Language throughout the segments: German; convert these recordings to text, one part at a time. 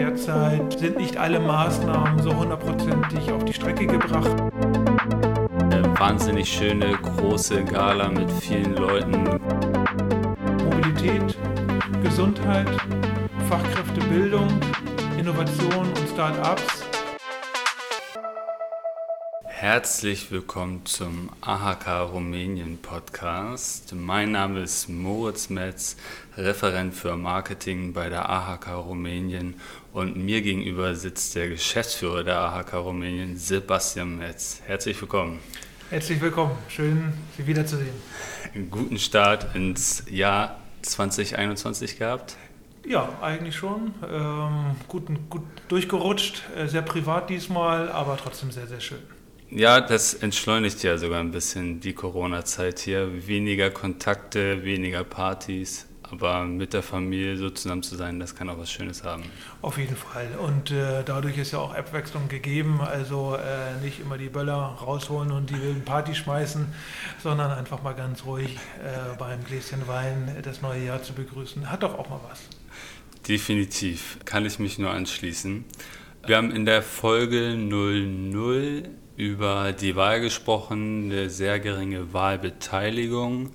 derzeit sind nicht alle Maßnahmen so hundertprozentig auf die Strecke gebracht. Eine wahnsinnig schöne große Gala mit vielen Leuten. Mobilität, Gesundheit, Fachkräftebildung, Innovation und Start-ups. Herzlich willkommen zum AHK Rumänien Podcast. Mein Name ist Moritz Metz, Referent für Marketing bei der AHK Rumänien und mir gegenüber sitzt der Geschäftsführer der AHK Rumänien, Sebastian Metz. Herzlich willkommen. Herzlich willkommen, schön Sie wiederzusehen. Einen guten Start ins Jahr 2021 gehabt. Ja, eigentlich schon. Ähm, gut, gut durchgerutscht, äh, sehr privat diesmal, aber trotzdem sehr, sehr schön. Ja, das entschleunigt ja sogar ein bisschen die Corona-Zeit hier. Weniger Kontakte, weniger Partys, aber mit der Familie so zusammen zu sein, das kann auch was Schönes haben. Auf jeden Fall. Und äh, dadurch ist ja auch Abwechslung gegeben. Also äh, nicht immer die Böller rausholen und die wilden Party schmeißen, sondern einfach mal ganz ruhig äh, beim Gläschen Wein das neue Jahr zu begrüßen. Hat doch auch mal was. Definitiv, kann ich mich nur anschließen. Wir haben in der Folge 00 über die Wahl gesprochen, eine sehr geringe Wahlbeteiligung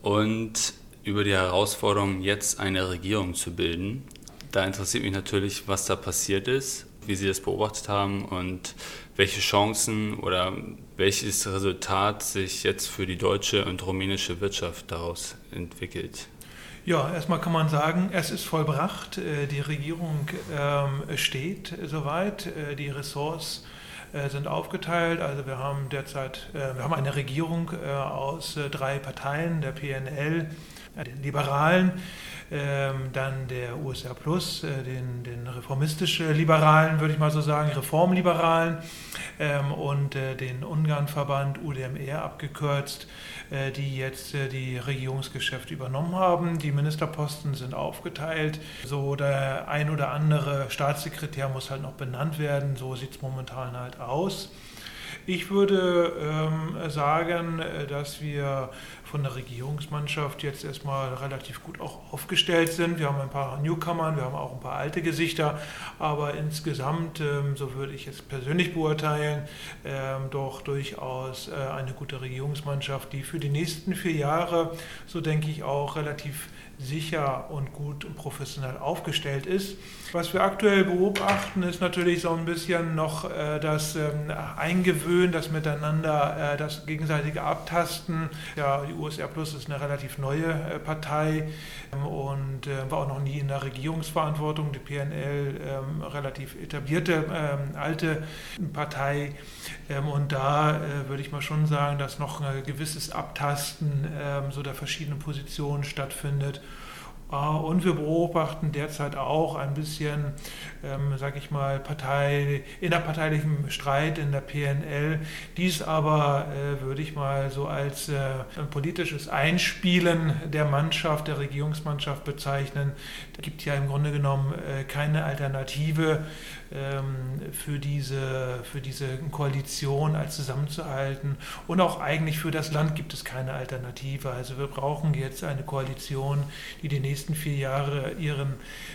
und über die Herausforderung, jetzt eine Regierung zu bilden. Da interessiert mich natürlich, was da passiert ist, wie Sie das beobachtet haben und welche Chancen oder welches Resultat sich jetzt für die deutsche und rumänische Wirtschaft daraus entwickelt. Ja, erstmal kann man sagen, es ist vollbracht. Äh, die Regierung ähm, steht soweit. Äh, die Ressorts sind aufgeteilt. Also wir haben derzeit, äh, wir haben eine Regierung äh, aus drei Parteien, der PNL, den Liberalen, ähm, dann der USR Plus, den, den reformistisch-liberalen, würde ich mal so sagen, Reformliberalen ähm, und den Ungarnverband UdMR abgekürzt, die jetzt die Regierungsgeschäfte übernommen haben. Die Ministerposten sind aufgeteilt. So der ein oder andere Staatssekretär muss halt noch benannt werden. So sieht es momentan halt aus. Ich würde ähm, sagen, äh, dass wir von der Regierungsmannschaft jetzt erstmal relativ gut auch aufgestellt sind. Wir haben ein paar Newcomer, wir haben auch ein paar alte Gesichter, aber insgesamt, ähm, so würde ich jetzt persönlich beurteilen, ähm, doch durchaus äh, eine gute Regierungsmannschaft, die für die nächsten vier Jahre, so denke ich, auch relativ sicher und gut und professionell aufgestellt ist. Was wir aktuell beobachten, ist natürlich so ein bisschen noch äh, das ähm, Eingewöhnen, das Miteinander, äh, das gegenseitige Abtasten. Ja, die USR Plus ist eine relativ neue äh, Partei ähm, und äh, war auch noch nie in der Regierungsverantwortung. Die PNL ähm, relativ etablierte, ähm, alte Partei. Ähm, und da äh, würde ich mal schon sagen, dass noch ein gewisses Abtasten ähm, so der verschiedenen Positionen stattfindet. Ah, und wir beobachten derzeit auch ein bisschen, ähm, sage ich mal, Partei, innerparteilichen Streit in der PNL. Dies aber äh, würde ich mal so als äh, ein politisches Einspielen der Mannschaft, der Regierungsmannschaft bezeichnen. Es gibt ja im Grunde genommen äh, keine Alternative für, diese, für diese Koalition als zusammenzuhalten. Und auch eigentlich für das Land gibt es keine Alternative. Also wir brauchen jetzt eine Koalition, die die nächsten nächsten vier Jahre ihren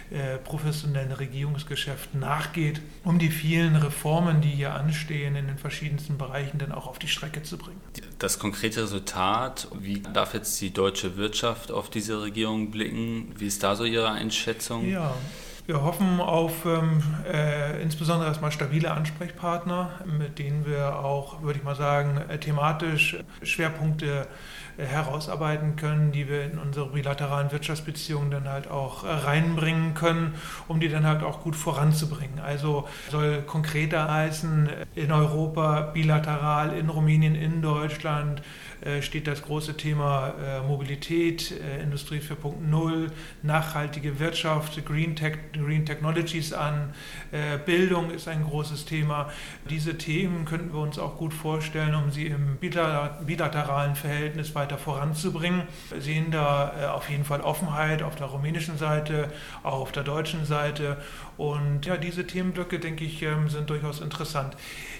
äh, professionellen Regierungsgeschäften nachgeht, um die vielen Reformen, die hier anstehen, in den verschiedensten Bereichen dann auch auf die Strecke zu bringen. Das konkrete Resultat, wie darf jetzt die deutsche Wirtschaft auf diese Regierung blicken? Wie ist da so Ihre Einschätzung? Ja. Wir hoffen auf ähm, äh, insbesondere erstmal stabile Ansprechpartner, mit denen wir auch, würde ich mal sagen, äh, thematisch Schwerpunkte herausarbeiten können, die wir in unsere bilateralen Wirtschaftsbeziehungen dann halt auch äh, reinbringen können, um die dann halt auch gut voranzubringen. Also soll konkreter heißen, in Europa bilateral, in Rumänien, in Deutschland äh, steht das große Thema Mobilität, Industrie 4.0, nachhaltige Wirtschaft, Green, Tech, Green Technologies an, Bildung ist ein großes Thema. Diese Themen könnten wir uns auch gut vorstellen, um sie im bilateralen Verhältnis weiter weiter voranzubringen. Wir sehen da äh, auf jeden Fall Offenheit auf der rumänischen Seite, auch auf der deutschen Seite. Und ja, diese Themenblöcke, denke ich, ähm, sind durchaus interessant.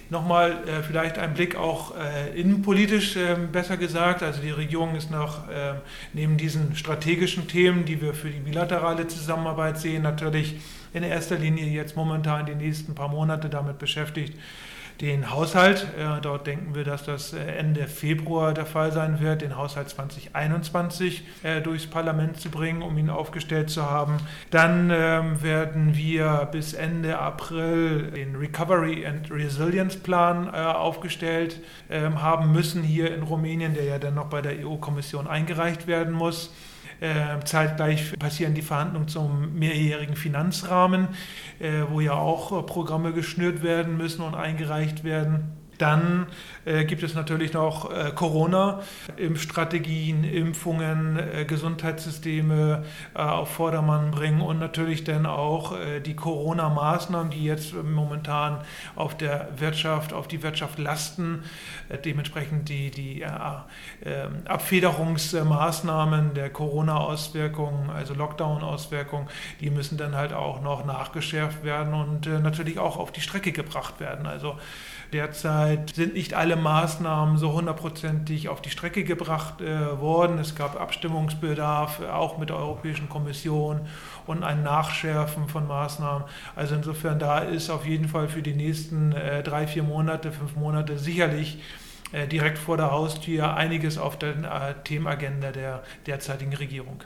Nochmal äh, vielleicht ein Blick auch äh, innenpolitisch ähm, besser gesagt. Also die Regierung ist noch äh, neben diesen strategischen Themen, die wir für die bilaterale Zusammenarbeit sehen, natürlich in erster Linie jetzt momentan die nächsten paar Monate damit beschäftigt, den Haushalt. Äh, dort denken wir, dass das äh, Ende Februar der Fall sein wird, den Haushalt 2021 äh, durchs Parlament zu bringen, um ihn aufgestellt zu haben. Dann ähm, werden wir bis Ende April den Recovery and Resilience Plan aufgestellt ähm, haben müssen hier in Rumänien, der ja dann noch bei der EU-Kommission eingereicht werden muss. Äh, zeitgleich passieren die Verhandlungen zum mehrjährigen Finanzrahmen, äh, wo ja auch Programme geschnürt werden müssen und eingereicht werden. Dann äh, gibt es natürlich noch äh, Corona, Impfstrategien, Impfungen, äh, Gesundheitssysteme äh, auf Vordermann bringen und natürlich dann auch äh, die Corona-Maßnahmen, die jetzt momentan auf der Wirtschaft, auf die Wirtschaft lasten. Äh, dementsprechend die, die ähm, Abfederungsmaßnahmen der Corona-Auswirkungen, also Lockdown-Auswirkungen, die müssen dann halt auch noch nachgeschärft werden und natürlich auch auf die Strecke gebracht werden. Also Derzeit sind nicht alle Maßnahmen so hundertprozentig auf die Strecke gebracht äh, worden. Es gab Abstimmungsbedarf, äh, auch mit der Europäischen Kommission und ein Nachschärfen von Maßnahmen. Also insofern, da ist auf jeden Fall für die nächsten äh, drei, vier Monate, fünf Monate sicherlich äh, direkt vor der Haustür einiges auf der äh, Themenagenda der derzeitigen Regierung.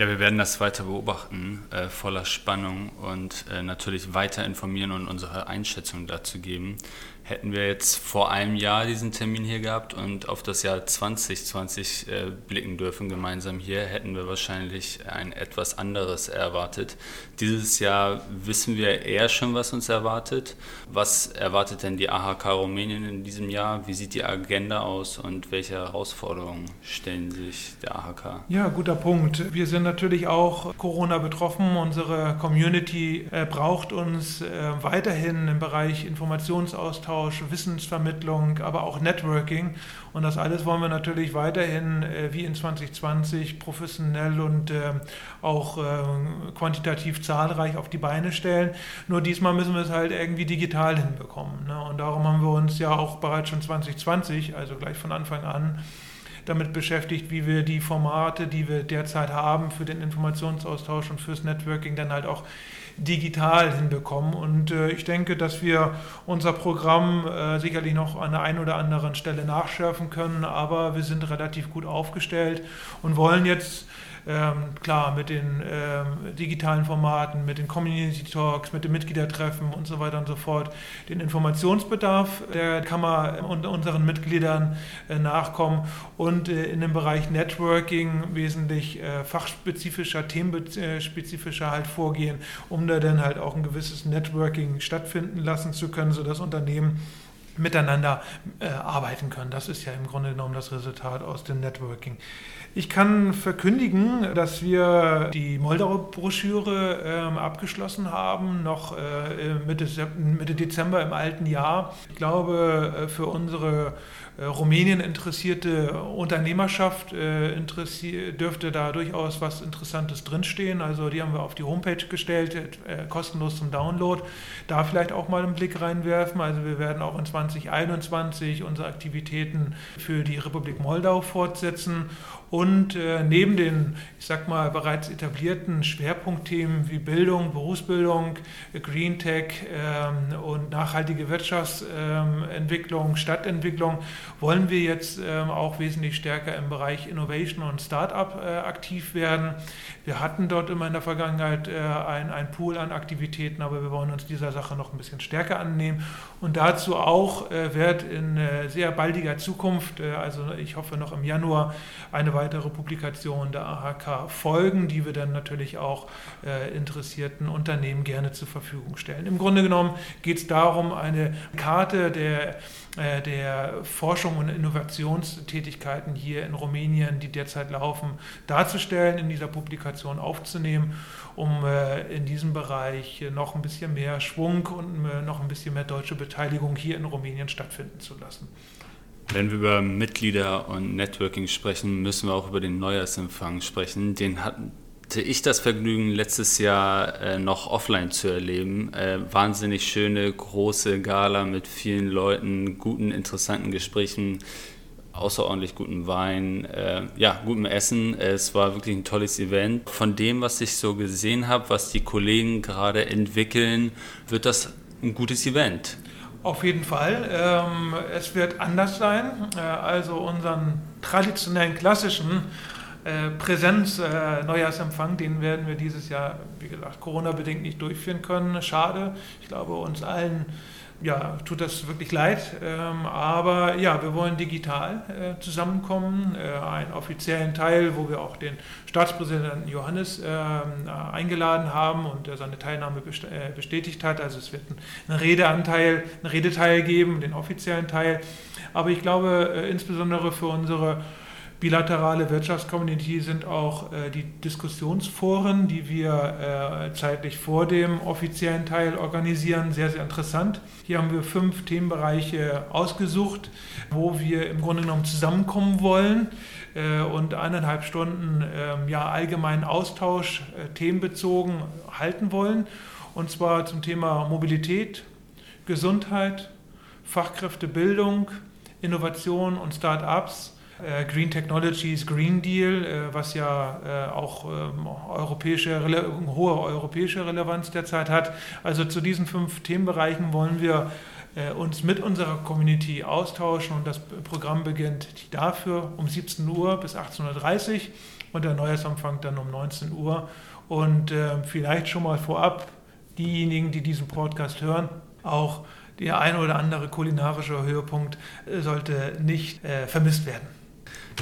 Ja, wir werden das weiter beobachten, äh, voller Spannung und äh, natürlich weiter informieren und unsere Einschätzung dazu geben. Hätten wir jetzt vor einem Jahr diesen Termin hier gehabt und auf das Jahr 2020 äh, blicken dürfen gemeinsam hier, hätten wir wahrscheinlich ein etwas anderes erwartet. Dieses Jahr wissen wir eher schon, was uns erwartet. Was erwartet denn die AHK Rumänien in diesem Jahr? Wie sieht die Agenda aus und welche Herausforderungen stellen sich der AHK? Ja, guter Punkt. Wir sind natürlich auch Corona betroffen. Unsere Community äh, braucht uns äh, weiterhin im Bereich Informationsaustausch Austausch, Wissensvermittlung, aber auch Networking. Und das alles wollen wir natürlich weiterhin äh, wie in 2020 professionell und äh, auch äh, quantitativ zahlreich auf die Beine stellen. Nur diesmal müssen wir es halt irgendwie digital hinbekommen. Ne? Und darum haben wir uns ja auch bereits schon 2020, also gleich von Anfang an, damit beschäftigt, wie wir die Formate, die wir derzeit haben für den Informationsaustausch und fürs Networking dann halt auch digital hinbekommen. Und äh, ich denke, dass wir unser Programm äh, sicherlich noch an der einen oder anderen Stelle nachschärfen können, aber wir sind relativ gut aufgestellt und wollen jetzt ähm, klar, mit den ähm, digitalen Formaten, mit den Community Talks, mit den Mitgliedertreffen und so weiter und so fort, den Informationsbedarf der Kammer und unseren Mitgliedern äh, nachkommen. Und äh, in dem Bereich Networking wesentlich äh, fachspezifischer, themenspezifischer halt vorgehen, um da dann halt auch ein gewisses Networking stattfinden lassen zu können, sodass Unternehmen miteinander äh, arbeiten können. Das ist ja im Grunde genommen das Resultat aus dem Networking. Ich kann verkündigen, dass wir die Moldau-Broschüre ähm, abgeschlossen haben, noch äh, Mitte, Mitte Dezember im alten Jahr. Ich glaube, äh, für unsere Rumänien interessierte Unternehmerschaft äh, dürfte da durchaus was Interessantes drinstehen. Also die haben wir auf die Homepage gestellt, äh, kostenlos zum Download. Da vielleicht auch mal einen Blick reinwerfen. Also wir werden auch in 2021 unsere Aktivitäten für die Republik Moldau fortsetzen und äh, neben den, ich sag mal, bereits etablierten Schwerpunktthemen wie Bildung, Berufsbildung, Green Tech ähm, und nachhaltige Wirtschaftsentwicklung, ähm, Stadtentwicklung, wollen wir jetzt ähm, auch wesentlich stärker im Bereich Innovation und Startup äh, aktiv werden. Wir hatten dort immer in der Vergangenheit äh, ein, ein Pool an Aktivitäten, aber wir wollen uns dieser Sache noch ein bisschen stärker annehmen. Und dazu auch äh, wird in äh, sehr baldiger Zukunft, äh, also ich hoffe noch im Januar, eine weitere Publikation der AHK folgen, die wir dann natürlich auch äh, interessierten Unternehmen gerne zur Verfügung stellen. Im Grunde genommen geht es darum, eine Karte der, äh, der Forschung und Innovationstätigkeiten hier in Rumänien, die derzeit laufen, darzustellen, in dieser Publikation aufzunehmen, um äh, in diesem Bereich noch ein bisschen mehr Schwung und noch ein bisschen mehr deutsche Beteiligung hier in Rumänien stattfinden zu lassen. Wenn wir über Mitglieder und Networking sprechen, müssen wir auch über den Neujahrsempfang sprechen. Den hatte ich das Vergnügen, letztes Jahr äh, noch offline zu erleben. Äh, wahnsinnig schöne, große Gala mit vielen Leuten, guten, interessanten Gesprächen. außerordentlich gutem Wein, äh, ja, gutem Essen. Es war wirklich ein tolles Event. Von dem, was ich so gesehen habe, was die Kollegen gerade entwickeln, wird das ein gutes Event. Auf jeden Fall. Ähm, es wird anders sein. Äh, also unseren traditionellen, klassischen äh, Präsenz-Neujahrsempfang, äh, den werden wir dieses Jahr, wie gesagt, Corona-bedingt nicht durchführen können. Schade. Ich glaube, uns allen ja, tut das wirklich leid. Ähm, aber ja, wir wollen digital äh, zusammenkommen. Äh, einen offiziellen Teil, wo wir auch den Staatspräsidenten Johannes äh, eingeladen haben und der seine Teilnahme äh, bestätigt hat. Also es wird einen Redeanteil, einen Redeteil geben, den offiziellen Teil. Aber ich glaube, äh, insbesondere für unsere bilaterale Wirtschaftscommunity sind auch äh, die Diskussionsforen, die wir äh, zeitlich vor dem offiziellen Teil organisieren, sehr, sehr interessant. Hier haben wir fünf Themenbereiche ausgesucht, wo wir im Grunde genommen zusammenkommen wollen äh, und eineinhalb Stunden ähm, ja, allgemeinen Austausch äh, themenbezogen halten wollen. Und zwar zum Thema Mobilität, Gesundheit, Fachkräftebildung, Innovation und Start-ups Green Technologies Green Deal, äh, was ja äh, auch ähm, europäische, hohe europäische Relevanz derzeit hat. Also zu diesen fünf Themenbereichen wollen wir uns mit unserer Community austauschen und das Programm beginnt dafür um 17 Uhr bis 18.30 Uhr und der Neujahrsempfang dann um 19 Uhr. Und vielleicht schon mal vorab, diejenigen, die diesen Podcast hören, auch der ein oder andere kulinarische Höhepunkt sollte nicht vermisst werden.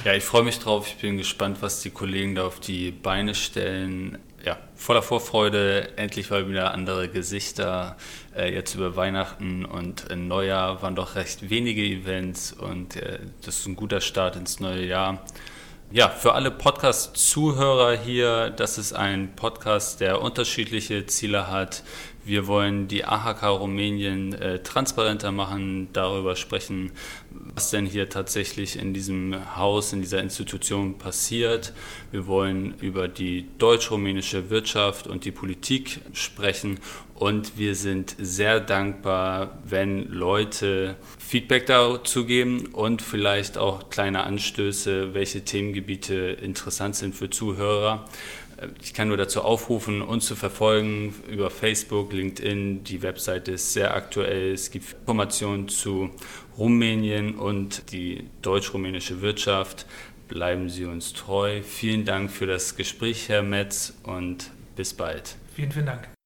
Ja, ich freue mich drauf. Ich bin gespannt, was die Kollegen da auf die Beine stellen. Ja, voller Vorfreude. Endlich mal wieder andere Gesichter. Äh, jetzt über Weihnachten und Neujahr waren doch recht wenige Events und äh, das ist ein guter Start ins neue Jahr. Ja, für alle Podcast-Zuhörer hier, das ist ein Podcast, der unterschiedliche Ziele hat. Wir wollen die AHK Rumänien äh, transparenter machen, darüber sprechen, was denn hier tatsächlich in diesem Haus, in dieser Institution passiert. Wir wollen über die deutsch-rumänische Wirtschaft und die Politik sprechen und wir sind sehr dankbar, wenn Leute Feedback dazu geben und vielleicht auch kleine Anstöße, welche Themengebiete interessant sind für Zuhörer. Ich kann nur dazu aufrufen, uns zu verfolgen über Facebook, LinkedIn. Die Webseite ist sehr aktuell. Es gibt Informationen zu Rumänien und die deutsch-rumänische Wirtschaft. Bleiben Sie uns treu. Vielen Dank für das Gespräch, Herr Metz, und bis bald. Vielen, vielen Dank.